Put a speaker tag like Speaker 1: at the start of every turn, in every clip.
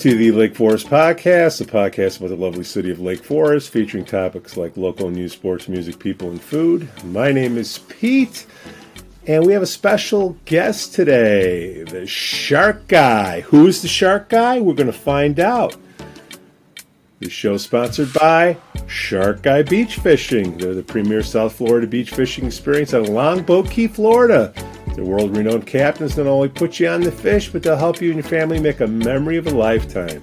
Speaker 1: to the Lake Forest Podcast, a podcast about the lovely city of Lake Forest, featuring topics like local news, sports, music, people, and food. My name is Pete, and we have a special guest today, the Shark Guy. Who's the Shark Guy? We're going to find out. This show is sponsored by Shark Guy Beach Fishing. They're the premier South Florida beach fishing experience on Longboat Key, Florida. Their world renowned captains not only put you on the fish, but they'll help you and your family make a memory of a lifetime.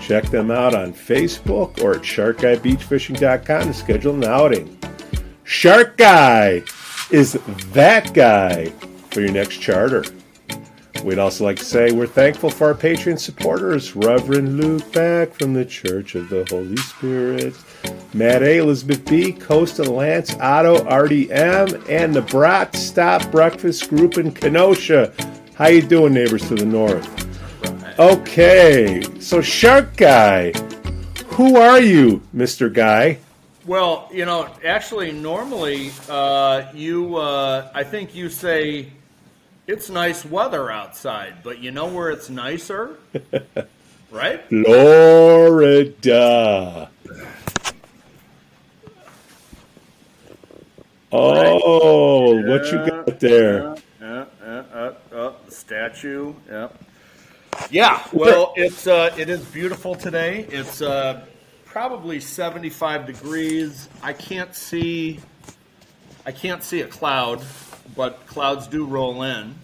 Speaker 1: Check them out on Facebook or at sharkguybeachfishing.com to schedule an outing. Shark Guy is that guy for your next charter. We'd also like to say we're thankful for our Patreon supporters Reverend Luke Back from the Church of the Holy Spirit, Matt A, Elizabeth B, Kosta Lance, Otto, Art M, and the Brat Stop Breakfast Group in Kenosha. How you doing, neighbors to the north? Okay, so Shark Guy, who are you, Mister Guy?
Speaker 2: Well, you know, actually, normally uh, you, uh, I think you say it's nice weather outside, but you know where it's nicer? right?
Speaker 1: Florida. Oh,
Speaker 2: Yeah,
Speaker 1: what you got there?
Speaker 2: Yeah, yeah, yeah, uh, uh, the statue. Yeah. Yeah. Well, it's uh, it is beautiful today. It's uh, probably seventy five degrees. I can't see. I can't see a cloud, but clouds do roll in.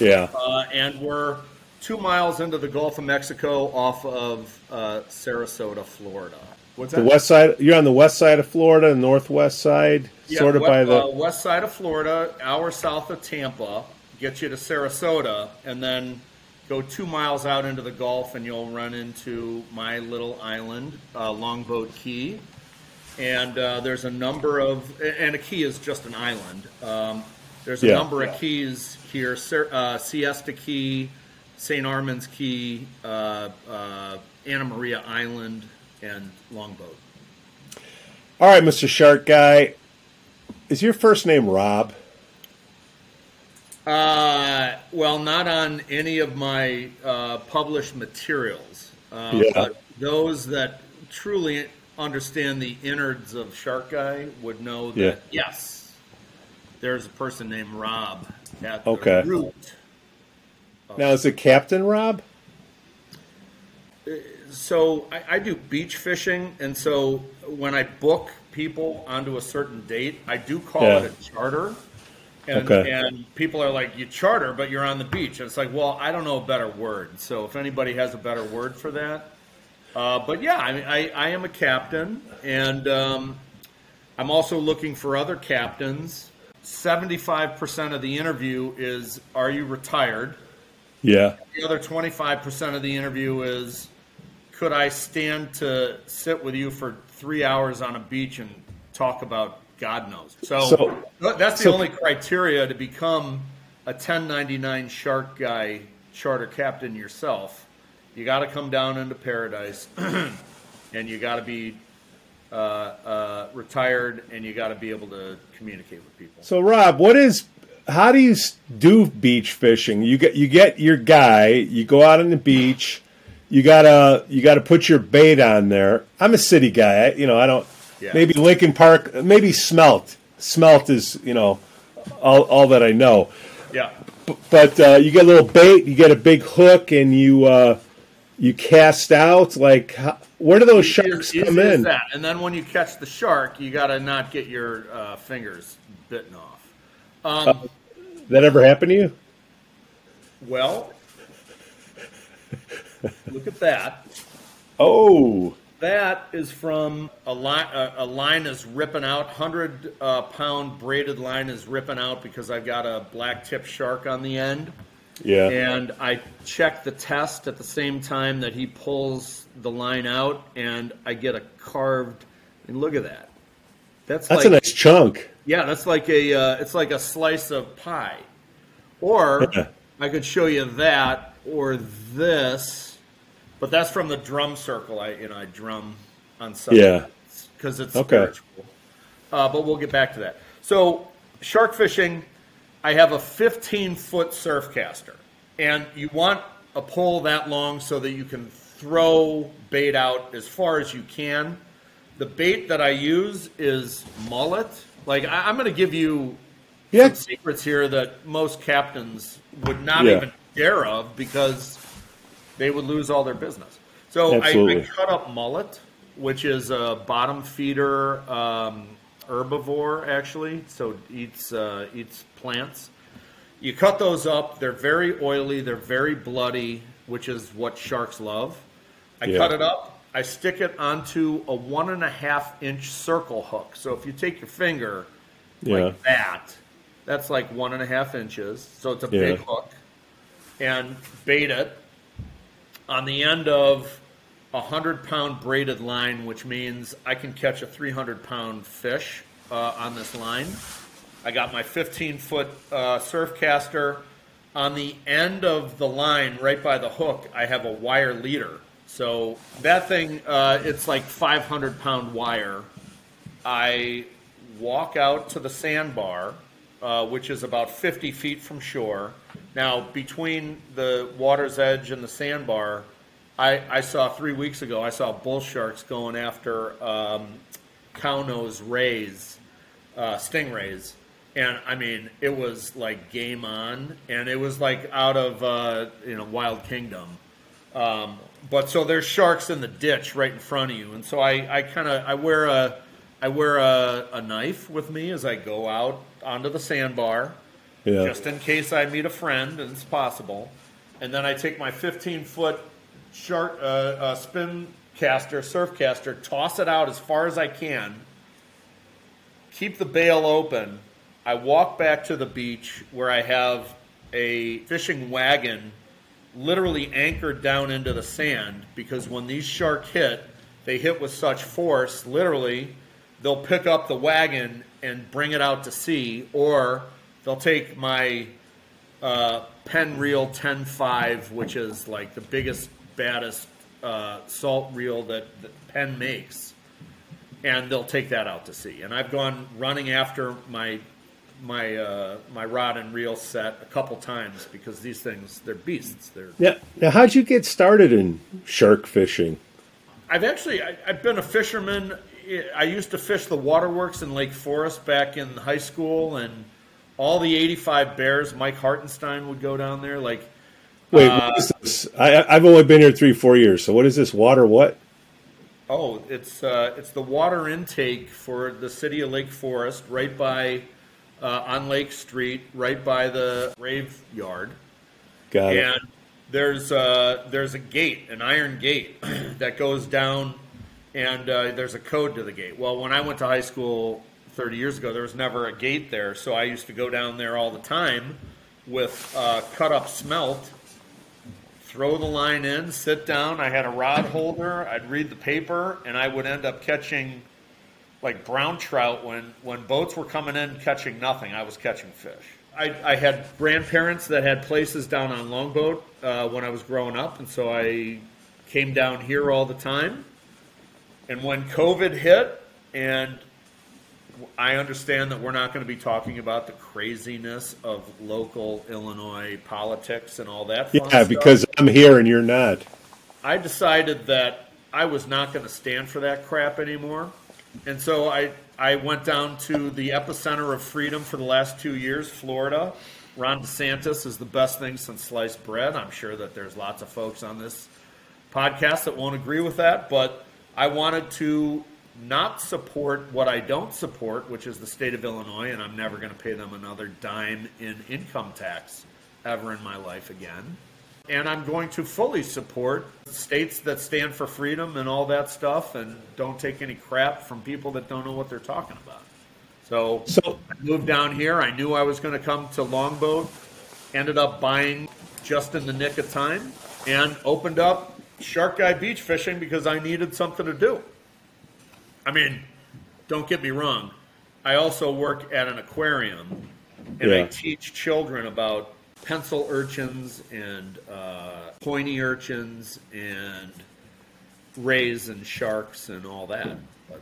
Speaker 1: Yeah.
Speaker 2: Uh, and we're two miles into the Gulf of Mexico off of uh, Sarasota, Florida. What's that?
Speaker 1: The west side, you're on the west side of Florida, northwest side,
Speaker 2: Yeah,
Speaker 1: sort of by the.
Speaker 2: uh, west side of Florida, hour south of Tampa, get you to Sarasota, and then go two miles out into the Gulf, and you'll run into my little island, uh, Longboat Key. And uh, there's a number of, and a key is just an island. Um, there's a
Speaker 1: Yeah.
Speaker 2: number of keys here: uh, Siesta Key, St. Armand's Key, uh, uh, Anna Maria Island, and Longboat.
Speaker 1: All right, Mr. Shark Guy. Is your first name Rob?
Speaker 2: Uh, well, not on any of my uh, published materials. Uh,
Speaker 1: Yeah.
Speaker 2: But those that truly understand the innards of Shark Guy would know that,
Speaker 1: Yeah.
Speaker 2: yes, there's a person named Rob at
Speaker 1: Okay.
Speaker 2: the root.
Speaker 1: Now, is it Captain Rob?
Speaker 2: So I, I do beach fishing, and so when I book people onto a certain date, I do call
Speaker 1: Yeah.
Speaker 2: it a charter. And,
Speaker 1: Okay.
Speaker 2: and people are like, you charter, but you're on the beach. And it's like, well, I don't know a better word. So if anybody has a better word for that. Uh, but yeah, I, mean, I, I am a captain, and um, I'm also looking for other captains. 75% of the interview is, are you retired?
Speaker 1: Yeah.
Speaker 2: The other 25% of the interview is could I stand to sit with you for three hours on a beach and talk about God knows? So,
Speaker 1: So-
Speaker 2: that's the
Speaker 1: so-
Speaker 2: only criteria to become a 1099 shark guy charter captain yourself. You got to come down into paradise and you got to be uh, uh, retired and you got to be able to communicate with people.
Speaker 1: So, Rob, what is? How do you do beach fishing? You get you get your guy. You go out on the beach. You gotta you gotta put your bait on there. I'm a city guy. I, you know, I don't.
Speaker 2: Yeah.
Speaker 1: Maybe Lincoln Park. Maybe smelt. Smelt is you know all all that I know.
Speaker 2: Yeah.
Speaker 1: But uh, you get a little bait. You get a big hook, and you uh, you cast out. Like, how, where do those sharks
Speaker 2: Easy
Speaker 1: come
Speaker 2: as
Speaker 1: in?
Speaker 2: That. And then when you catch the shark, you got to not get your uh, fingers bitten off. Um,
Speaker 1: That ever happened to you?
Speaker 2: well, look at that.
Speaker 1: Oh,
Speaker 2: That is from a line. A, a line is ripping out. Hundred uh, pound braided line is ripping out because I've got a black tip shark on the end.
Speaker 1: yeah.
Speaker 2: And I check the test at the same time that he pulls the line out, and I get a carved. And look at that. That's,
Speaker 1: That's
Speaker 2: like,
Speaker 1: a nice chunk.
Speaker 2: Yeah, that's like a uh, it's like a slice of pie. Or I could show you that or this, but that's from the drum circle. I you know I drum on Sunday
Speaker 1: Yeah.
Speaker 2: because it's
Speaker 1: Okay.
Speaker 2: spiritual. Uh, but we'll get back to that. So shark fishing, I have a 15 foot surf caster, and you want a pole that long so that you can throw bait out as far as you can. The bait that I use is mullet. Like I, am going to give you
Speaker 1: Yeah.
Speaker 2: some secrets here that most captains would not
Speaker 1: Yeah.
Speaker 2: even dare of because they would lose all their business. So I, I cut up mullet, which is a bottom feeder um, herbivore, actually. So it eats uh, eats plants. You cut those up. They're very oily. They're very bloody, which is what sharks love. I
Speaker 1: Yeah.
Speaker 2: cut it up. I stick it onto a one and a half inch circle hook. So if you take your finger
Speaker 1: Yeah.
Speaker 2: like that, that's like one and a half inches. So it's a
Speaker 1: Yeah.
Speaker 2: big hook. And bait it on the end of a hundred pound braided line, which means I can catch a 300 pound fish uh, on this line. I got my 15 foot uh, surf caster. On the end of the line, right by the hook, I have a wire leader. So that thing, uh, it's like 500 pound wire. I walk out to the sandbar, uh, which is about 50 feet from shore. Now, between the water's edge and the sandbar, I, I saw three weeks ago, I saw bull sharks going after um, cow nose rays, uh, stingrays. And I mean, it was like game on, and it was like out of uh, you know Wild Kingdom. Um, but so there's sharks in the ditch right in front of you, and so I, I kind of I wear a I wear a, a knife with me as I go out onto the sandbar,
Speaker 1: Yeah.
Speaker 2: just in case I meet a friend, and it's possible. And then I take my 15 foot shark uh, uh, spin caster, surf caster, toss it out as far as I can, keep the bail open. I walk back to the beach where I have a fishing wagon literally anchored down into the sand because when these shark hit, they hit with such force, literally, they'll pick up the wagon and bring it out to sea, or they'll take my uh, Penn Reel 10.5, which is like the biggest, baddest uh, salt reel that, that Penn makes, and they'll take that out to sea. And I've gone running after my my uh, my rod and reel set a couple times because these things they're beasts. They're
Speaker 1: Yeah. Now, how'd you get started in shark fishing?
Speaker 2: I've actually I, I've been a fisherman. I used to fish the waterworks in Lake Forest back in high school, and all the '85 Bears. Mike Hartenstine would go down there. Like,
Speaker 1: Wait,
Speaker 2: Uh,
Speaker 1: what is this? I, I've only been here three, four years. So, what is this water? What?
Speaker 2: oh, it's uh, it's the water intake for the city of Lake Forest, right by uh, on Lake Street, right by the rave yard.
Speaker 1: Got it.
Speaker 2: and there's uh, there's a gate, an iron gate that goes down, and uh, there's a code to the gate. Well, when I went to high school 30 years ago, there was never a gate there, so I used to go down there all the time with uh, cut up smelt. Throw the line in, sit down. I had a rod holder. I'd read the paper, and I would end up catching like brown trout when when boats were coming in catching nothing i was catching fish i, I had grandparents that had places down on longboat uh, when i was growing up and so i came down here all the time and when covid hit and i understand that we're not going to be talking about the craziness of local illinois politics and all that
Speaker 1: Yeah,
Speaker 2: stuff.
Speaker 1: because I'm here and you're not.
Speaker 2: I decided that I was not going to stand for that crap anymore. And so I, I went down to the epicenter of freedom for the last two years, Florida. Ron DeSantis is the best thing since sliced bread. I'm sure that there's lots of folks on this podcast that won't agree with that, but I wanted to not support what I don't support, which is the state of Illinois, and I'm never going to pay them another dime in income tax ever in my life again. And I'm going to fully support states that stand for freedom and all that stuff and don't take any crap from people that don't know what they're talking about. So,
Speaker 1: So-
Speaker 2: I moved down here. I knew I was going to come to Longboat. Ended up buying just in the nick of time and opened up Shark Guy Beach Fishing because I needed something to do. I mean, don't get me wrong. I also work at an aquarium and I teach children about pencil urchins and uh, pointy urchins and rays and sharks and all that. But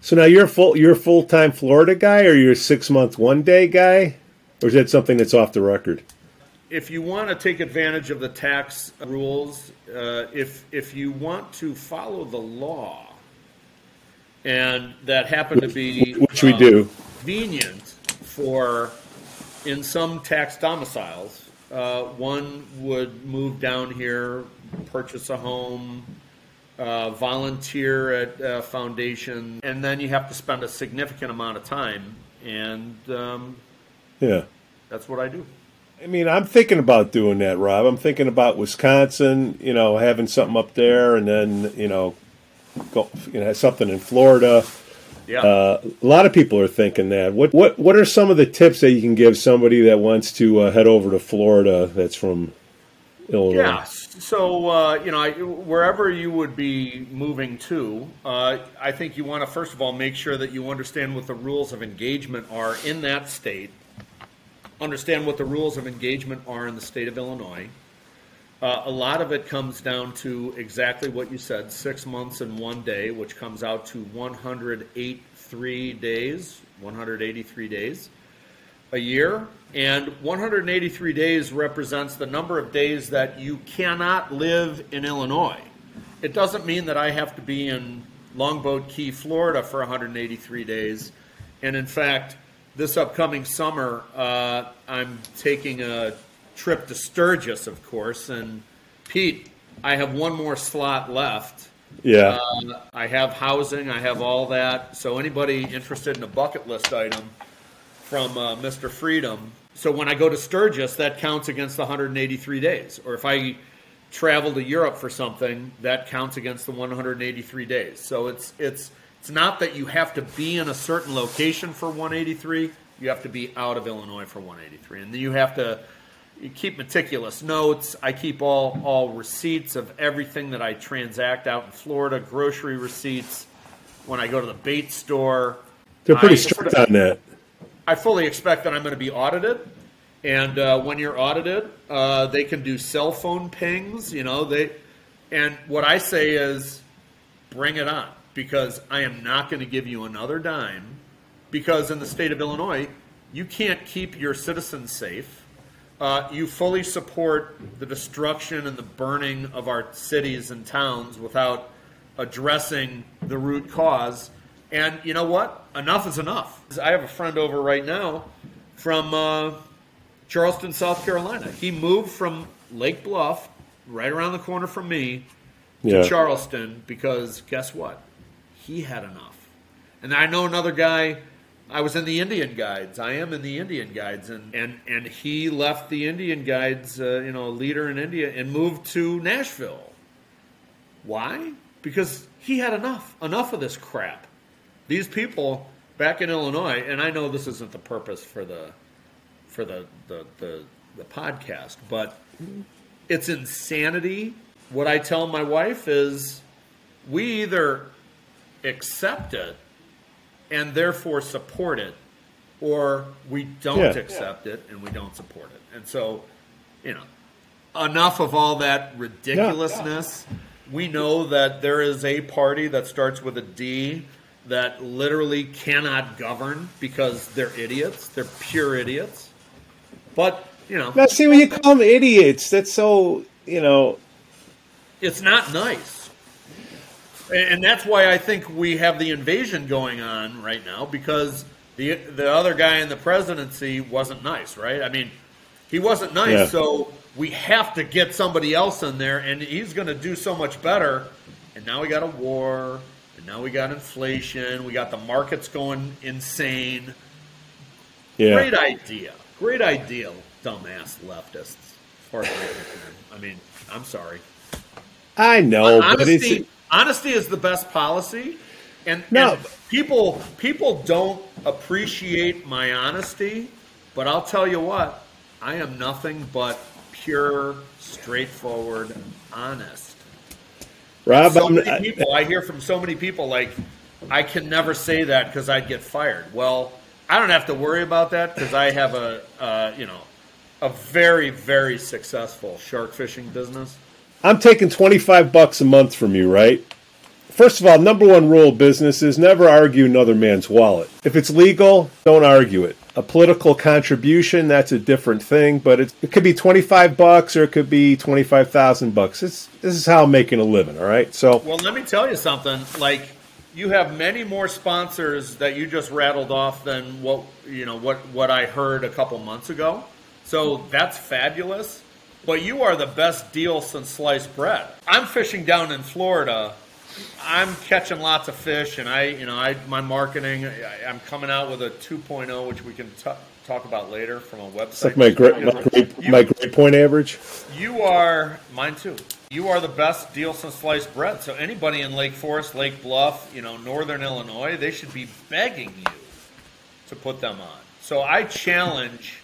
Speaker 1: So now you're full. You're a full time Florida guy, or you're a six month one day guy, or is that something that's off the record?
Speaker 2: if you want to take advantage of the tax rules, uh, if if you want to follow the law, and that happened to be
Speaker 1: which we do
Speaker 2: convenient for in some tax domiciles. Uh, one would move down here, purchase a home, uh, volunteer at a foundation, and then you have to spend a significant amount of time. And um,
Speaker 1: yeah,
Speaker 2: that's what I do.
Speaker 1: I mean, I'm thinking about doing that, Rob. I'm thinking about Wisconsin, you know, having something up there, and then you know, go, you know, something in Florida.
Speaker 2: Yeah.
Speaker 1: Uh, a lot of people are thinking that. What what what are some of the tips that you can give somebody that wants to uh, head over to Florida that's from Illinois?
Speaker 2: Yeah. So uh, you know, I, wherever you would be moving to, uh, I think you want to first of all make sure that you understand what the rules of engagement are in that state. Understand what the rules of engagement are in the state of Illinois. Uh, a lot of it comes down to exactly what you said six months and one day, which comes out to 183 days, 183 days a year. And 183 days represents the number of days that you cannot live in Illinois. It doesn't mean that I have to be in Longboat Key, Florida for 183 days. And in fact, this upcoming summer, uh, I'm taking a trip to Sturgis, of course. And Pete, I have one more slot left.
Speaker 1: Yeah.
Speaker 2: Uh, I have housing, I have all that. So anybody interested in a bucket list item from uh, Mr. Freedom. So when I go to Sturgis, that counts against the 183 days. Or if I travel to Europe for something, that counts against the 183 days. So it's it's it's not that you have to be in a certain location for 183. You have to be out of Illinois for 183, and then you have to you keep meticulous notes. I keep all all receipts of everything that I transact out in Florida, grocery receipts. When I go to the bait store,
Speaker 1: They're pretty
Speaker 2: I-
Speaker 1: strict on that.
Speaker 2: I fully expect that I'm going to be audited. And uh, when you're audited, uh, they can do cell phone pings. You know they, and what I say is, bring it on because I am not going to give you another dime. Because in the state of Illinois, you can't keep your citizens safe. Uh, you fully support the destruction and the burning of our cities and towns without addressing the root cause. And you know what? Enough is enough. I have a friend over right now from uh, Charleston, South Carolina. He moved from Lake Bluff, right around the corner from me, to
Speaker 1: Yeah.
Speaker 2: Charleston because guess what? He had enough. And I know another guy. I was in the Indian Guides. I am in the Indian Guides, and and and he left the Indian Guides, uh, you know, leader in India, and moved to Nashville. Why? Because he had enough, enough of this crap. These people back in Illinois, and I know this isn't the purpose for the for the the, the, the podcast, but it's insanity. What I tell my wife is we either accept it and therefore support it, or we don't
Speaker 1: Yeah.
Speaker 2: accept it and we don't support it. And so, you know, enough of all that ridiculousness. We know that there is a party that starts with a D that literally cannot govern because they're idiots. They're pure idiots. But, you know,
Speaker 1: Now, see when you call them idiots, that's so you know.
Speaker 2: it's not nice. And that's why I think we have the invasion going on right now because the the other guy in the presidency wasn't nice, right? I mean, he wasn't nice,
Speaker 1: Yeah.
Speaker 2: so we have to get somebody else in there and he's going to do so much better. And now we got a war, and now we got inflation, we got the markets going insane.
Speaker 1: Yeah.
Speaker 2: Great idea. Great idea, dumbass leftists. As I'm concerned. I mean, I'm sorry.
Speaker 1: I know, but it's
Speaker 2: honesty is the best policy, and,
Speaker 1: No.
Speaker 2: and people people don't appreciate my honesty. But I'll tell you what, I am nothing but pure, straightforward, honest.
Speaker 1: Rob.
Speaker 2: So many
Speaker 1: I,
Speaker 2: people I hear from so many people like, I can never say that because I'd get fired. Well, I don't have to worry about that because I have a uh, you know a very very successful shark fishing business.
Speaker 1: I'm taking 25 bucks a month from you, right? First of all, number one rule of business is never argue another man's wallet. If it's legal, don't argue it. A political contribution, that's a different thing, but it, could be 25 bucks or it could be 25,000 bucks. This is how I'm making a living, all right? So,
Speaker 2: well, let me tell you something. Like, you have many more sponsors that you just rattled off than what, you know, what, what I heard a couple months ago. So that's fabulous. But you are the best deal since sliced bread. I'm fishing down in Florida I'm catching lots of fish, and I, you know, I my marketing. I, am coming out with a 2.0, which we can t- talk about later from a website.
Speaker 1: It's like my great, my great, you, my grade point average.
Speaker 2: You are mine too. You are the best deal since sliced bread. So anybody in Lake Forest, Lake Bluff, you know, Northern Illinois, they should be begging you to put them on. So I challenge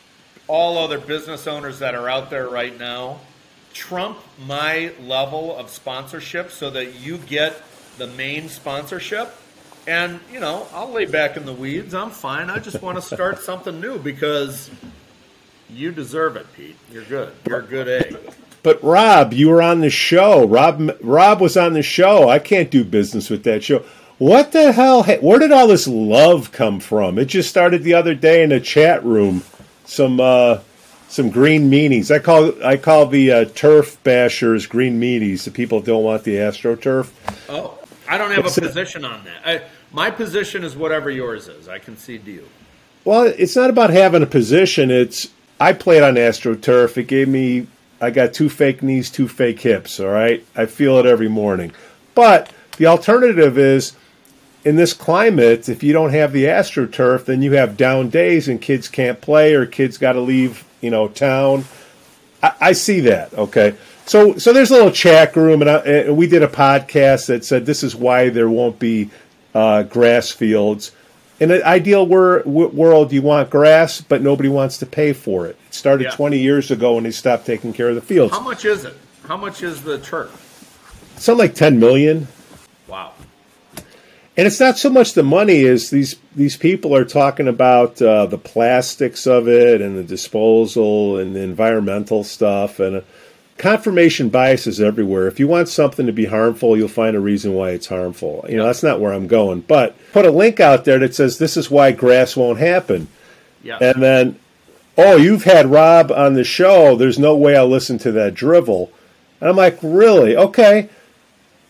Speaker 2: all other business owners that are out there right now trump my level of sponsorship so that you get the main sponsorship. And, you know, I'll lay back in the weeds. I'm fine. I just want to start something new because you deserve it, Pete. You're good. You're a good egg.
Speaker 1: But Rob, you were on the show. Rob Rob was on the show. I can't do business with that show. What the hell? Where did all this love come from? It just started the other day in a chat room. Some uh, some green meanies. I call I call the uh, turf bashers green meanies. The people don't want the astroturf.
Speaker 2: Oh, I don't have a position on that. I, my position is whatever yours is. I concede to you.
Speaker 1: Well, it's not about having a position. It's I played on astroturf. It gave me I got two fake knees, two fake hips. All right, I feel it every morning. But the alternative is in this climate, if you don't have the astroturf, then you have down days and kids can't play or kids got to leave you know, town. I, I see that. Okay. So, so there's a little chat room, and, I, and, we did a podcast that said this is why there won't be uh, grass fields. In an ideal wor- world, you want grass, but nobody wants to pay for it. It started yeah. 20 years ago when they stopped taking care of the fields.
Speaker 2: How much is it? How much is the turf?
Speaker 1: Something like 10 million.
Speaker 2: Wow.
Speaker 1: And it's not so much the money as these these people are talking about uh, the plastics of it and the disposal and the environmental stuff and uh, confirmation bias is everywhere. If you want something to be harmful, you'll find a reason why it's harmful. You know that's not where I'm going. But put a link out there that says this is why grass won't happen.
Speaker 2: Yeah.
Speaker 1: And then, oh, you've had Rob on the show. There's no way I'll listen to that drivel. And I'm like, really? Okay.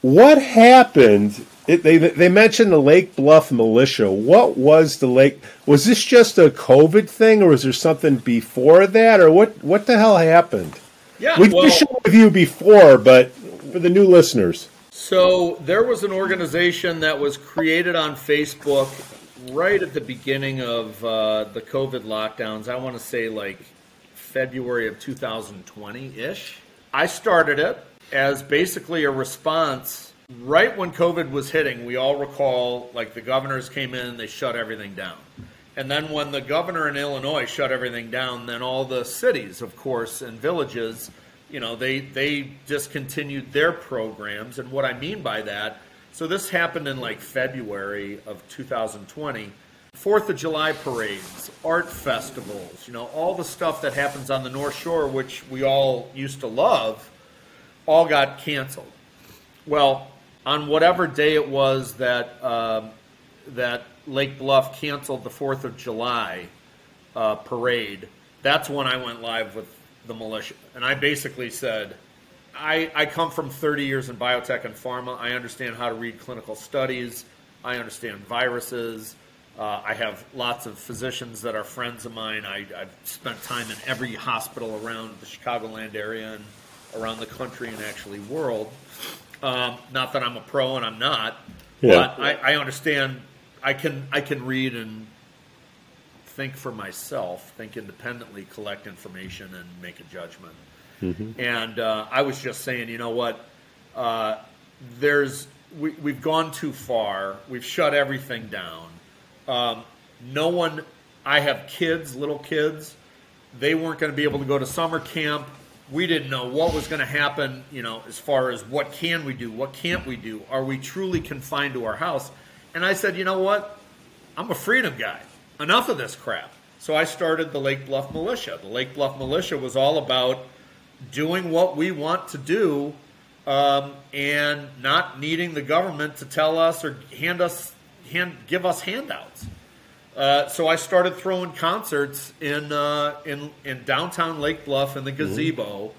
Speaker 1: What happened it, they they mentioned the Lake Bluff militia. What was the Lake? Was this just a COVID thing, or was there something before that, or what? What the hell happened?
Speaker 2: Yeah,
Speaker 1: we've
Speaker 2: well,
Speaker 1: with you before, but for the new listeners.
Speaker 2: So there was an organization that was created on Facebook right at the beginning of uh, the COVID lockdowns. I want to say like February of 2020 ish. I started it as basically a response right when COVID was hitting, we all recall like the governors came in, they shut everything down. And then when the governor in Illinois shut everything down, then all the cities, of course, and villages, you know, they they discontinued their programs. And what I mean by that, so this happened in like February of 2020. Fourth of July parades, art festivals, you know, all the stuff that happens on the North Shore, which we all used to love, all got canceled. Well, on whatever day it was that uh, that Lake Bluff canceled the Fourth of July uh, parade, that's when I went live with the militia, and I basically said, I, I come from 30 years in biotech and pharma. I understand how to read clinical studies. I understand viruses. Uh, I have lots of physicians that are friends of mine. I, have spent time in every hospital around the Chicagoland area and around the country and actually world. Um, not that I'm a pro and I'm not, yeah. but I, I understand. I can I can read and think for myself, think independently, collect information, and make a judgment. Mm-hmm. And uh, I was just saying, you know what? Uh, there's we, we've gone too far. We've shut everything down. Um, no one. I have kids, little kids. They weren't going to be able to go to summer camp we didn't know what was going to happen, you know, as far as what can we do, what can't we do? Are we truly confined to our house? And I said, you know what? I'm a freedom guy. Enough of this crap. So I started the Lake Bluff Militia. The Lake Bluff Militia was all about doing what we want to do um, and not needing the government to tell us or hand us hand give us handouts. Uh, so I started throwing concerts in uh, in in downtown Lake Bluff in the gazebo. Mm-hmm.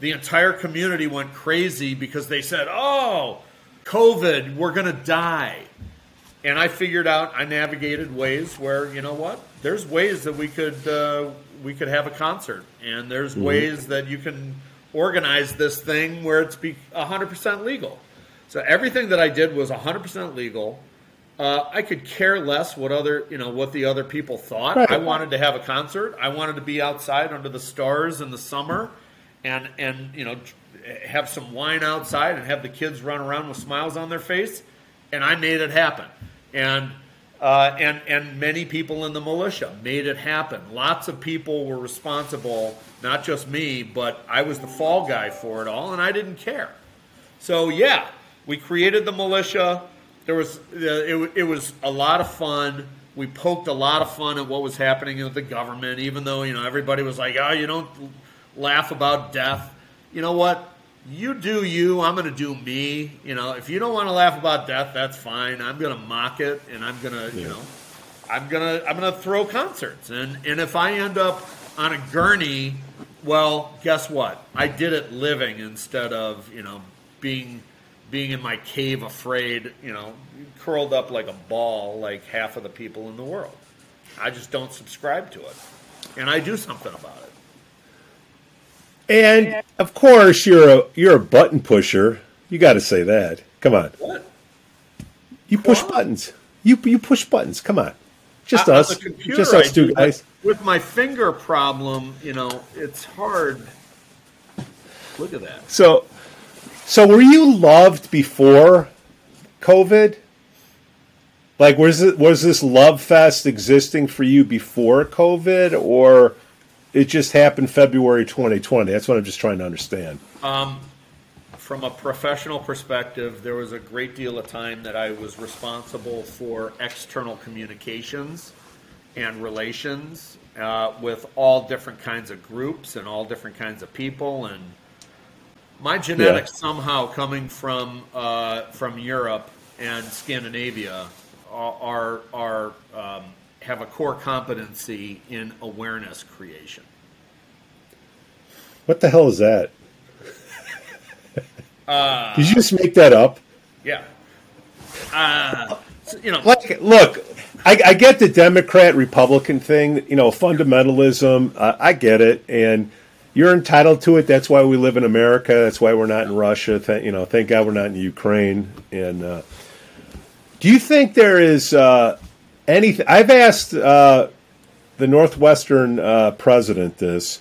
Speaker 2: The entire community went crazy because they said, "Oh, COVID, we're going to die." And I figured out I navigated ways where you know what? There's ways that we could uh, we could have a concert, and there's mm-hmm. ways that you can organize this thing where it's be 100% legal. So everything that I did was 100% legal. Uh, I could care less what other, you know, what the other people thought. Right. I wanted to have a concert. I wanted to be outside under the stars in the summer, and and you know, have some wine outside and have the kids run around with smiles on their face, and I made it happen. And uh, and and many people in the militia made it happen. Lots of people were responsible, not just me, but I was the fall guy for it all, and I didn't care. So yeah, we created the militia. There was uh, it, it was a lot of fun. We poked a lot of fun at what was happening with the government, even though you know everybody was like, "Oh, you don't laugh about death." You know what? you do you. I'm going to do me. You know, if you don't want to laugh about death, that's fine. I'm going to mock it, and I'm going to, yeah. you know, I'm gonna I'm gonna throw concerts, and and if I end up on a gurney, well, guess what? I did it living instead of you know being being in my cave afraid, you know, curled up like a ball, like half of the people in the world. I just don't subscribe to it, and I do something about it.
Speaker 1: And of course, you're a you're a button pusher. You got to say that. Come on.
Speaker 2: What?
Speaker 1: You push what? buttons. You you push buttons. Come on. Just us. Just us two guys.
Speaker 2: With my finger problem, you know, it's hard. Look at that.
Speaker 1: So, so were you loved before COVID? Like, was it was this love fest existing for you before COVID, or? it just happened February 2020. That's what I'm just trying to understand.
Speaker 2: Um, from a professional perspective, there was a great deal of time that I was responsible for external communications and relations uh, with all different kinds of groups and all different kinds of people. And my genetics yeah. somehow coming from uh, from Europe and Scandinavia are are, um, have a core competency in awareness creation.
Speaker 1: What the hell is that?
Speaker 2: Uh,
Speaker 1: Did you just make that up?
Speaker 2: Yeah. Uh, you know,
Speaker 1: like, look, I, I, get the Democrat Republican thing. You know, fundamentalism. Uh, I get it, and you're entitled to it. That's why we live in America. That's why we're not in Russia. Th- you know, thank God we're not in Ukraine. And uh, do you think there is uh, anything? I've asked uh, the Northwestern uh, president this.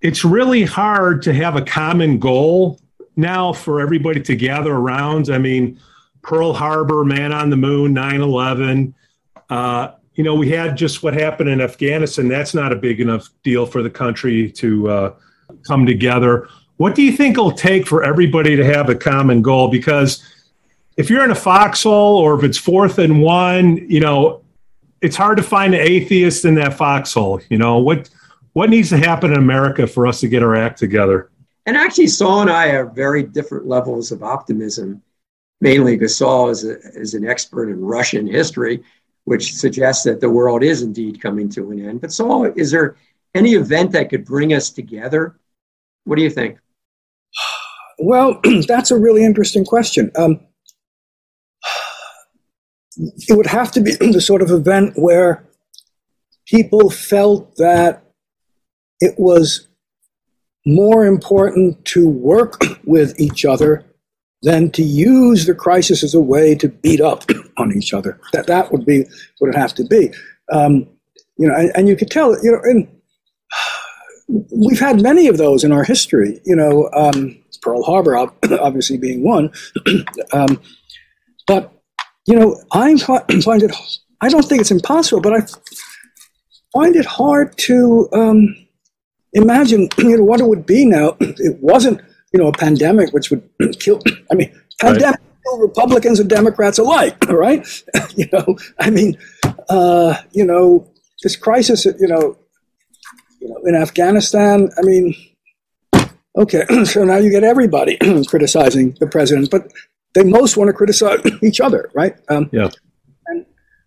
Speaker 3: It's really hard to have a common goal now for everybody to gather around. I mean, Pearl Harbor, Man on the Moon, 9 11. You know, we had just what happened in Afghanistan. That's not a big enough deal for the country to uh, come together. What do you think it'll take for everybody to have a common goal? Because if you're in a foxhole or if it's fourth and one, you know, it's hard to find an atheist in that foxhole. You know, what what needs to happen in America for us to get our act together?
Speaker 4: And actually, Saul and I are very different levels of optimism, mainly because Saul is, a, is an expert in Russian history, which suggests that the world is indeed coming to an end. But Saul, is there any event that could bring us together? What do you think?
Speaker 5: Well, that's a really interesting question. Um, it would have to be the sort of event where people felt that it was more important to work with each other than to use the crisis as a way to beat up on each other. That that would be what it have to be. Um, you know, and, and, you could tell. You know, and we've had many of those in our history. You know, um, Pearl Harbor obviously being one. um, but you know, I find it. I don't think it's impossible, but I find it hard to um, imagine you know what it would be now. It wasn't you know a pandemic which would kill. I mean, pandemic right. Republicans and Democrats alike. Right? you know, I mean, uh, you know, this crisis. You know, you know, in Afghanistan. I mean, Okay, so now you get everybody criticizing the president, but they most want to criticize each other, right?
Speaker 1: Um, yeah.
Speaker 5: And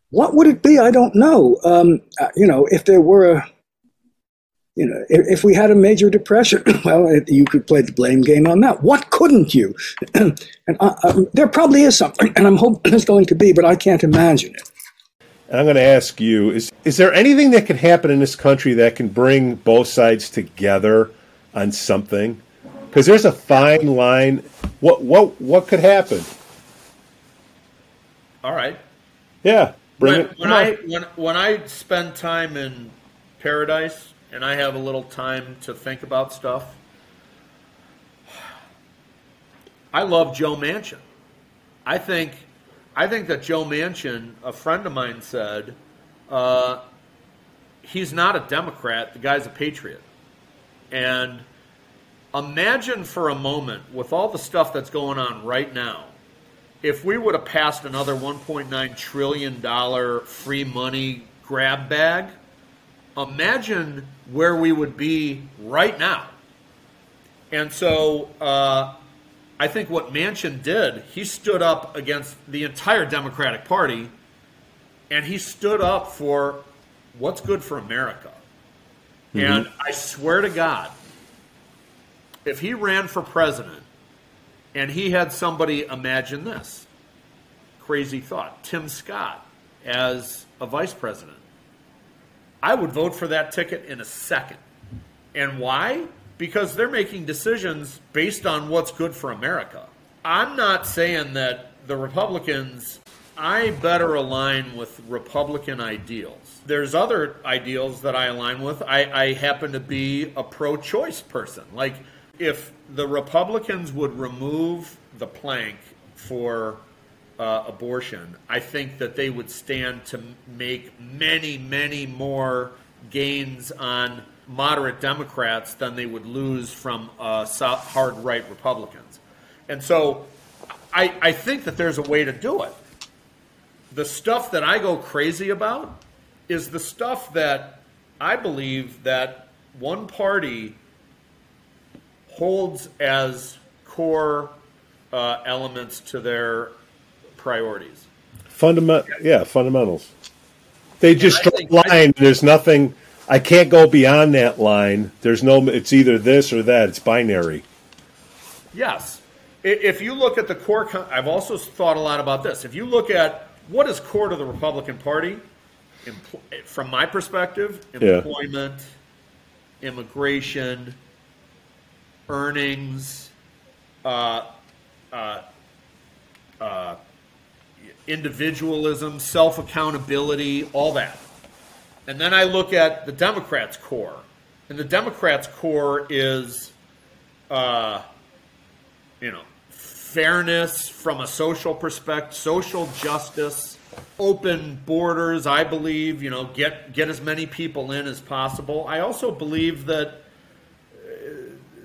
Speaker 5: what would it be? I don't know. Um, uh, you know, if there were a, you know, if, if we had a major depression, well, it, you could play the blame game on that. What couldn't you? and um, there probably is something, and I'm hoping there's going to be, but I can't imagine it.
Speaker 1: And I'm going to ask you: Is is there anything that can happen in this country that can bring both sides together on something? Because there's a fine line. What what what could happen?
Speaker 2: All right.
Speaker 1: Yeah.
Speaker 2: Bring when, it. when I when when I spend time in paradise and I have a little time to think about stuff, I love Joe Manchin. I think I think that Joe Manchin, a friend of mine said, uh, he's not a Democrat. The guy's a patriot. And imagine for a moment, with all the stuff that's going on right now, if we would have passed another $1.9 trillion free money grab bag, imagine where we would be right now. And so uh, I think what Manchin did, he stood up against the entire Democratic Party and he stood up for what's good for America. Mm-hmm. And I swear to God, if he ran for president and he had somebody imagine this crazy thought, Tim Scott as a vice president, I would vote for that ticket in a second. And why? because they're making decisions based on what's good for America. I'm not saying that the Republicans, I better align with Republican ideals. There's other ideals that I align with. I, I happen to be a pro choice person. Like, if the Republicans would remove the plank for uh, abortion, I think that they would stand to make many, many more gains on moderate Democrats than they would lose from uh, hard right Republicans. And so I, I think that there's a way to do it. The stuff that I go crazy about is the stuff that I believe that one party holds as core uh, elements to their priorities.
Speaker 1: Fundament, yeah, fundamentals. They just draw a line. There's nothing I can't go beyond that line. There's no. It's either this or that. It's binary.
Speaker 2: Yes. If you look at the core, I've also thought a lot about this. If you look at what is core to the Republican Party, from my perspective, employment, yeah. immigration, earnings, uh, uh, uh, individualism, self accountability, all that. And then I look at the Democrats' core. And the Democrats' core is, uh, you know, fairness from a social perspective, social justice, open borders. I believe, you know, get get as many people in as possible. I also believe that uh,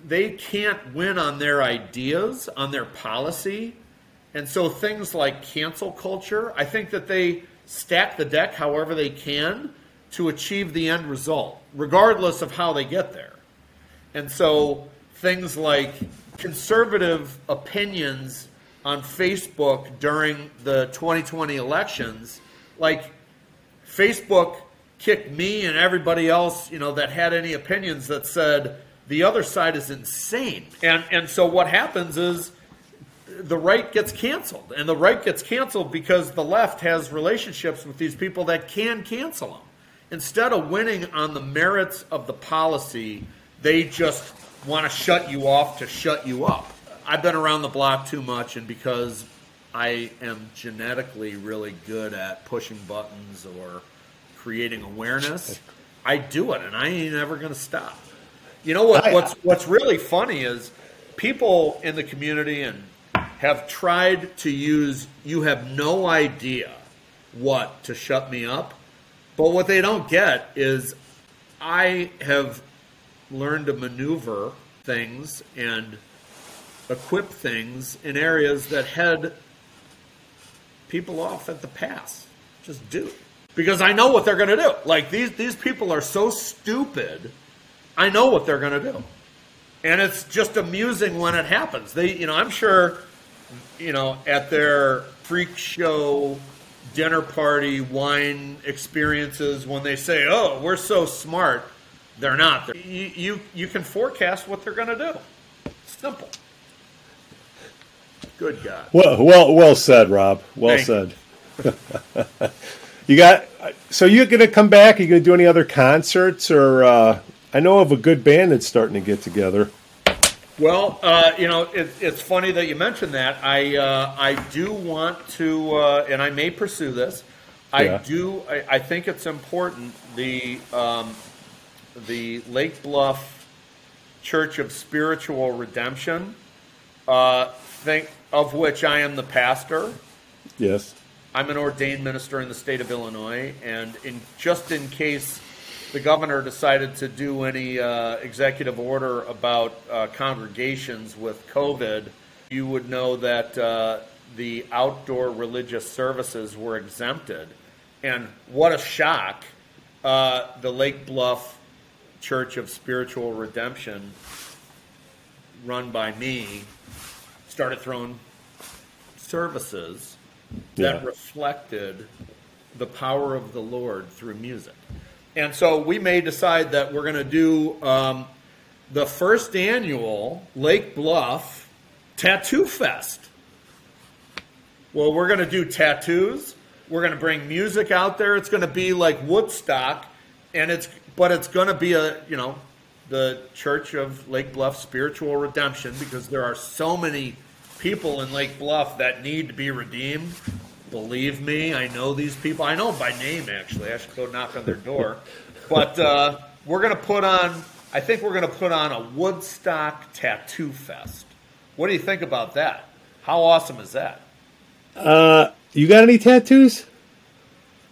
Speaker 2: they can't win on their ideas, on their policy. And so things like cancel culture, I think that they stack the deck however they can to achieve the end result, regardless of how they get there. And so things like conservative opinions on Facebook during the 2020 elections, like Facebook kicked me and everybody else, you know, that had any opinions that said the other side is insane. And and so what happens is the right gets canceled. And the right gets canceled because the left has relationships with these people that can cancel them instead of winning on the merits of the policy, they just want to shut you off to shut you up. I've been around the block too much, and because I am genetically really good at pushing buttons or creating awareness, I do it, and I ain't ever going to stop. You know what? What's what's really funny is people in the community and have tried to use. You have no idea what to shut me up but what they don't get is I have learned to maneuver things and equip things in areas that head people off at the pass. Just do. Because I know what they're going to do. Like these these people are so stupid. I know what they're going to do. and it's just amusing when it happens. They, you know, I'm sure, you know, at their freak show dinner party wine experiences when they say, "Oh, we're so smart," they're not. They're, you, you you can forecast what they're going to do. Simple. Good God.
Speaker 1: Well, well, well said, Rob. Well
Speaker 2: Thank
Speaker 1: said. you got. So you're going to come back? Are you going to do any other concerts, or uh, I know of a good band that's starting to get together.
Speaker 2: Well, uh, you know, it, it's funny that you mentioned that. I uh, I do want to, uh, and I may pursue this. I
Speaker 1: Yeah.
Speaker 2: do. I, I think it's important. The um, the Lake Bluff Church of Spiritual Redemption, uh, think of which I am the pastor.
Speaker 1: Yes.
Speaker 2: I'm an ordained minister in the state of Illinois, and in just in case the governor decided to do any uh, executive order about uh, congregations with COVID, you would know that uh, the outdoor religious services were exempted. And what a shock! Uh, the Lake Bluff Church of Spiritual Redemption, run by me, started throwing services that reflected the power of the Lord through music. And so we may decide that we're going to do um, the first annual Lake Bluff Tattoo Fest. Well, we're going to do tattoos. We're going to bring music out there. It's going to be like Woodstock, and it's but it's going to be a you know the Church of Lake Bluff Spiritual Redemption because there are so many people in Lake Bluff that need to be redeemed. Believe me, I know these people. I know them by name actually. I should go knock on their door. But uh, we're going to put on. I think we're going to put on a Woodstock Tattoo Fest. What do you think about that? How awesome is that?
Speaker 1: Uh, you got any tattoos?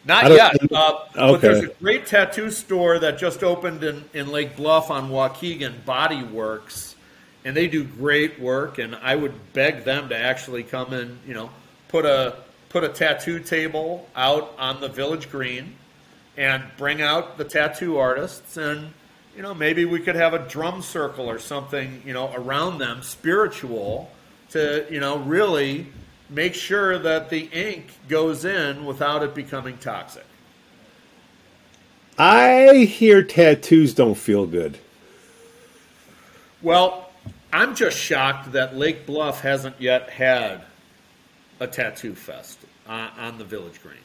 Speaker 2: Not yet. Uh, But there's a great tattoo store that just opened in, in Lake Bluff on Waukegan, Body Works, and they do great work. And I would beg them to actually come and you know put a put a tattoo table out on the village green and bring out the tattoo artists and you know maybe we could have a drum circle or something you know around them spiritual to you know really make sure that the ink goes in without it becoming toxic
Speaker 1: I hear tattoos don't feel good.
Speaker 2: well i'm just shocked that lake bluff hasn't yet had a tattoo fest uh, on the village green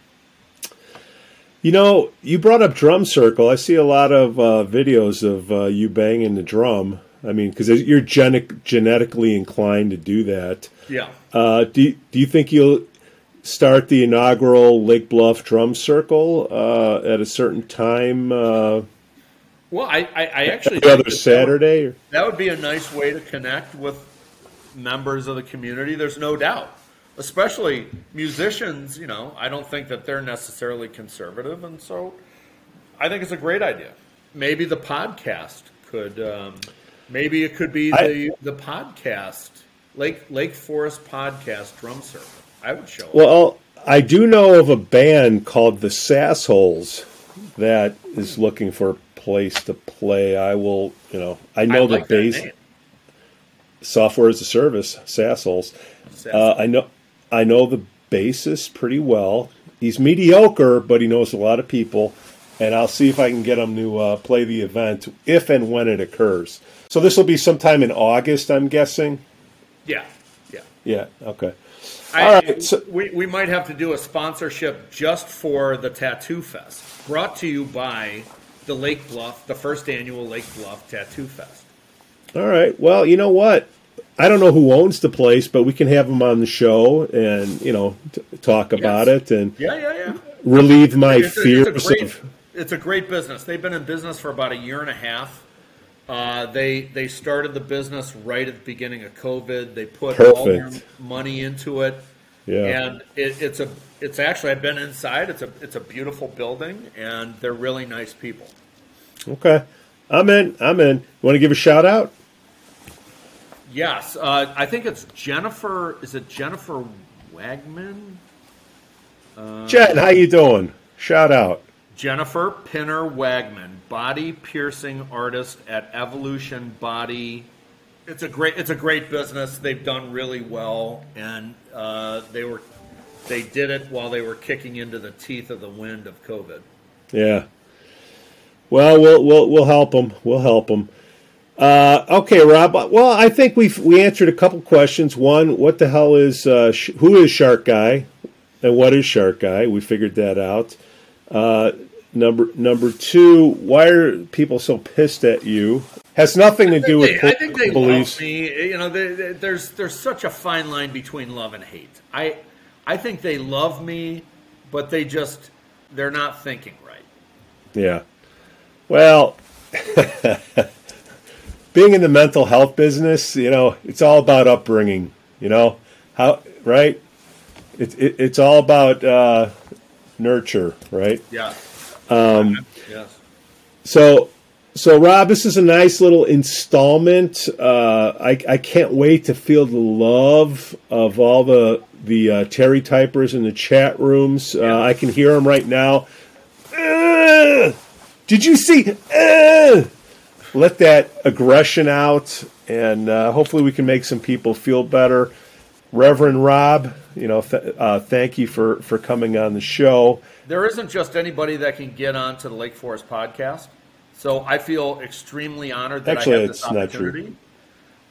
Speaker 1: You know, you brought up drum circle. I see a lot of uh, videos of uh, you banging the drum. I mean, because you're gene- genetically inclined to do that.
Speaker 2: yeah
Speaker 1: Uh, do you, do you think you'll start the inaugural Lake Bluff Drum Circle uh, at a certain time? Uh,
Speaker 2: well i, I, I actually
Speaker 1: other
Speaker 2: that
Speaker 1: Saturday? Or?
Speaker 2: That would be a nice way to connect with members of the community. There's no doubt, especially musicians. You know, I don't think that they're necessarily conservative, and so I think it's a great idea. Maybe the podcast could. Um, maybe it could be
Speaker 1: I-
Speaker 2: the the podcast Lake Lake Forest podcast drum circle. I would show up.
Speaker 1: Well, I do know of a band called the Sassholes that is looking for a place to play. I will, you know, I know
Speaker 2: I like that
Speaker 1: bass software as a service, Sassholes. Uh, I know, I know the bassist pretty well. He's mediocre, but he knows a lot of people, and I'll see if I can get him to uh, play the event if and when it occurs. So this will be sometime in August, I'm guessing.
Speaker 2: yeah, yeah.
Speaker 1: Yeah. Okay.
Speaker 2: I,
Speaker 1: All right, so-
Speaker 2: we, we might have to do a sponsorship just for the Tattoo Fest, brought to you by the Lake Bluff, the first annual Lake Bluff Tattoo Fest.
Speaker 1: All right. Well, you know what? I don't know who owns the place, but we can have them on the show and you know t- talk about
Speaker 2: Yes.
Speaker 1: it and
Speaker 2: Yeah, yeah, yeah.
Speaker 1: relieve my
Speaker 2: It's a,
Speaker 1: fears
Speaker 2: it's, a great,
Speaker 1: of.
Speaker 2: it's a great business. They've been in business for about a year and a half. Uh, they they started the business right at the beginning of COVID. They put all their
Speaker 1: Perfect.
Speaker 2: money into it,
Speaker 1: Yeah.
Speaker 2: and it, it's a it's actually I've been inside. It's a it's a beautiful building, and they're really nice people.
Speaker 1: Okay. I'm in. I'm in. You want to give a shout out?
Speaker 2: Yes, uh, I think it's Jennifer. Is it Jennifer Wagman?
Speaker 1: Jen, how you doing? Shout out.
Speaker 2: Jennifer Pinner Wagman, body piercing artist at Evolution Body it's a great it's a great business. They've done really well, and uh, they were they did it while they were kicking into the teeth of the wind of COVID.
Speaker 1: Yeah. Well, we'll we'll we'll help them. We'll help them. Uh, okay, Rob. Well, I think we've we answered a couple questions. One, what the hell is uh, sh- who is Shark Guy, and what is Shark Guy? We figured that out. Uh, number number two, why are people so pissed at you? Has nothing to do with
Speaker 2: They- I think they
Speaker 1: beliefs.
Speaker 2: love me. You know, they, they- there's there's such a fine line between love and hate. I I think they love me, but they just they're not thinking right.
Speaker 1: Yeah. Well, being in the mental health business, you know, it's all about upbringing. You know how right? It's it, it's all about uh, nurture, right?
Speaker 2: Yeah.
Speaker 1: Um,
Speaker 2: Yes.
Speaker 1: So, so Rob, this is a nice little installment. Uh, I, I can't wait to feel the love of all the the uh, Terry typers in the chat rooms. Uh, I can hear them right now. Did you see? Let that aggression out, and uh, hopefully we can make some people feel better. Reverend Rob, you know, th- uh, thank you for for coming on the show.
Speaker 2: There isn't just anybody that can get on to the Lake Forest podcast. So I feel extremely honored that
Speaker 1: Actually,
Speaker 2: I have this
Speaker 1: it's not true.
Speaker 2: opportunity.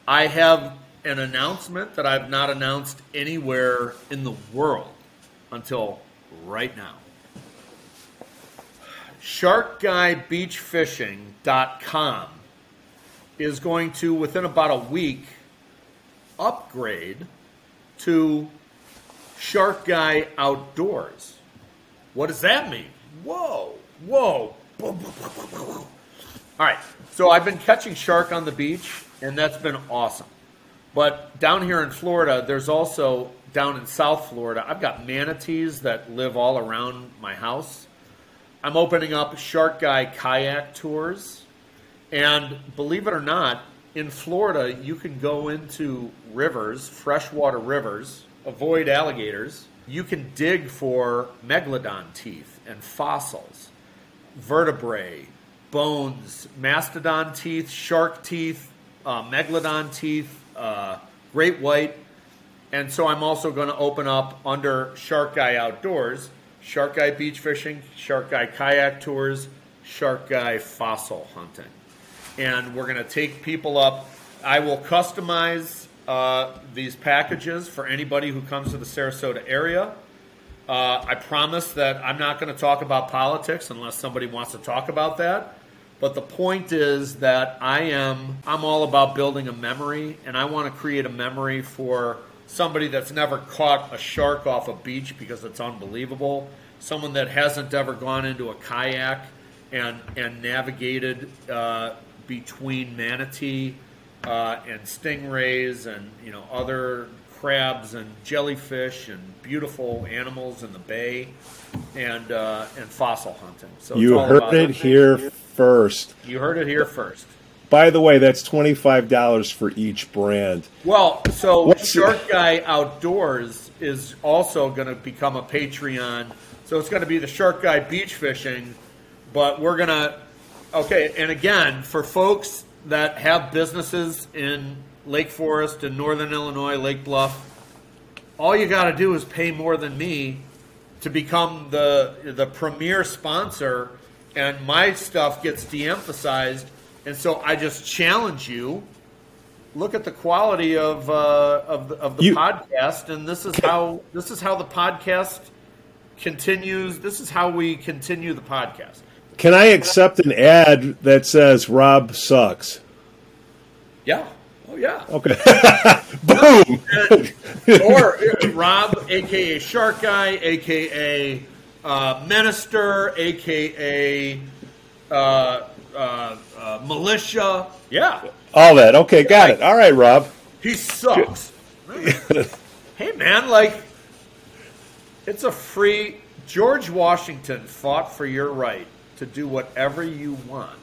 Speaker 2: I have an announcement that I've not announced anywhere in the world until right now. SharkGuyBeachFishing.com is going to, within about a week, upgrade to Shark Guy Outdoors. What does that mean? Whoa, whoa. All right, so I've been catching shark on the beach, and that's been awesome. But down here in Florida, there's also down in South Florida, I've got manatees that live all around my house. I'm opening up Shark Guy kayak tours. And believe it or not, in Florida, you can go into rivers, freshwater rivers, avoid alligators. You can dig for megalodon teeth and fossils, vertebrae, bones, mastodon teeth, shark teeth, uh, megalodon teeth, uh, great white. And so I'm also going to open up under Shark Guy Outdoors, Shark Guy Beach Fishing, Shark Guy Kayak Tours, Shark Guy Fossil Hunting. And we're going to take people up. I will customize uh, these packages for anybody who comes to the Sarasota area. Uh, I promise that I'm not going to talk about politics unless somebody wants to talk about that. But the point is that I am I'm all about building a memory and I want to create a memory for somebody that's never caught a shark off a beach because it's unbelievable, someone that hasn't ever gone into a kayak and and navigated uh, between manatee uh, and stingrays and you know other crabs and jellyfish and beautiful animals in the bay and uh, and fossil hunting. So
Speaker 1: You heard it here first.
Speaker 2: You heard it here first.
Speaker 1: By the way, that's twenty five dollars for each brand.
Speaker 2: Well, so
Speaker 1: What's-
Speaker 2: Shark Guy Outdoors is also going to become a Patreon. So it's going to be the Shark Guy Beach Fishing, but we're going to okay. And again, for folks that have businesses in Lake Forest and Northern Illinois, Lake Bluff, all you got to do is pay more than me to become the the premier sponsor, and my stuff gets de-emphasized. And so I just challenge you look at the quality of uh, of the, of the
Speaker 1: You-
Speaker 2: podcast, and this is how this is how the podcast continues. This is how we continue the podcast.
Speaker 1: Can I accept an ad that says Rob sucks?
Speaker 2: Yeah. Oh yeah.
Speaker 1: Okay. Boom.
Speaker 2: or Rob, aka Shark Guy, aka uh, Minister, aka uh, uh, uh, Militia. Yeah.
Speaker 1: All that. Okay, got it. All right, Rob.
Speaker 2: He sucks. hey man, like it's a free George Washington fought for your right to do whatever you want.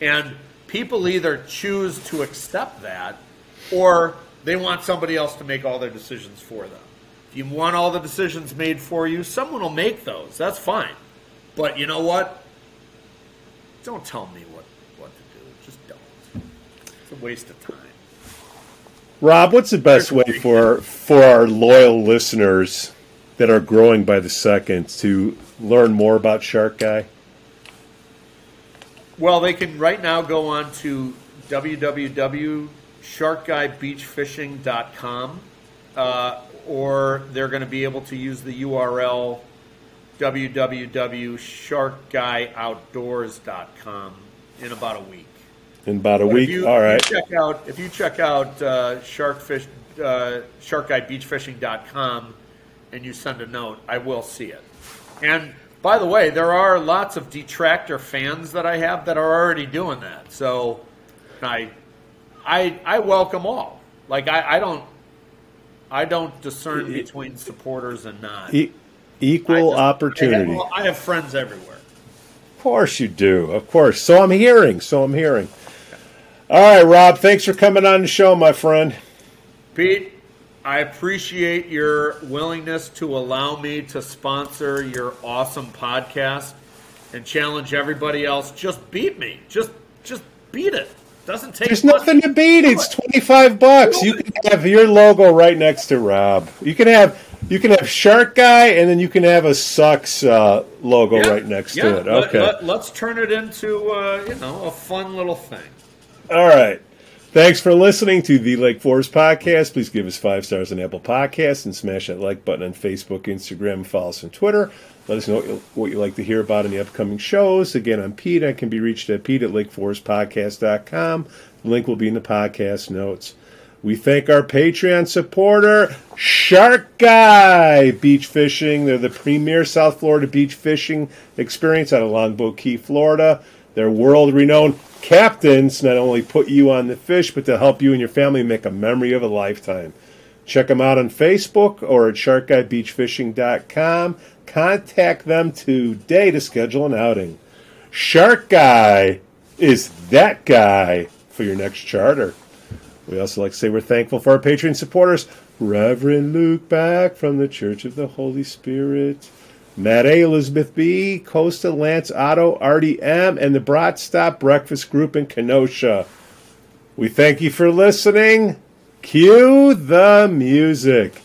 Speaker 2: And people either choose to accept that or they want somebody else to make all their decisions for them. If you want all the decisions made for you, someone will make those. That's fine. But you know what? Don't tell me what, what to do. Just don't. It's a waste of time.
Speaker 1: Rob, what's the best way for for our loyal listeners that are growing by the second to learn more about Shark Guy?
Speaker 2: Well, they can right now go on to www.sharkguybeachfishing.com, uh, or they're going to be able to use the URL www.sharkguyoutdoors.com in about a week.
Speaker 1: In about a
Speaker 2: But
Speaker 1: week.
Speaker 2: You,
Speaker 1: All
Speaker 2: you check out if you check out uh, sharkfish uh, sharkguybeachfishing.com and you send a note, I will see it. And by the way, there are lots of detractor fans that I have that are already doing that. So I I I welcome all. Like I, I don't I don't discern between supporters and not.
Speaker 1: E- equal
Speaker 2: just-
Speaker 1: opportunity.
Speaker 2: I have, I have friends everywhere.
Speaker 1: Of course you do. Of course. So I'm hearing. So I'm hearing. All right, Rob. Thanks for coming on the show, my friend.
Speaker 2: Pete, I appreciate your willingness to allow me to sponsor your awesome podcast and challenge everybody else. Just beat me. Just just beat it. Doesn't take
Speaker 1: There's
Speaker 2: much.
Speaker 1: nothing to beat. It's twenty five bucks. You can have your logo right next to Rob. You can have you can have Shark Guy, and then you can have a Sucks uh, logo
Speaker 2: Yeah,
Speaker 1: right next
Speaker 2: yeah,
Speaker 1: to it.
Speaker 2: let-
Speaker 1: Okay.
Speaker 2: Let, us turn it into uh, you know a fun little thing.
Speaker 1: All right. Thanks for listening to the Lake Forest Podcast. Please give us five stars on Apple Podcasts and smash that like button on Facebook, Instagram, follow us on Twitter. Let us know what you, what you like to hear about in the upcoming shows. Again, I'm Pete. I can be reached at pete at lakeforestpodcast.com. The link will be in the podcast notes. We thank our Patreon supporter, Shark Guy Beach Fishing. They're the premier South Florida beach fishing experience out of Longboat Key, Florida. Their world renowned captains not only put you on the fish, but to help you and your family make a memory of a lifetime. Check them out on Facebook or at sharkguybeachfishing.com. Contact them today to schedule an outing. Shark Guy is that guy for your next charter. We also like to say we're thankful for our Patreon supporters Reverend Luke Back from the Church of the Holy Spirit, A. Elizabeth B., Kosta Lance Otto, Artie M., and the Brat Stop Breakfast Group in Kenosha. We thank you for listening. Cue the music.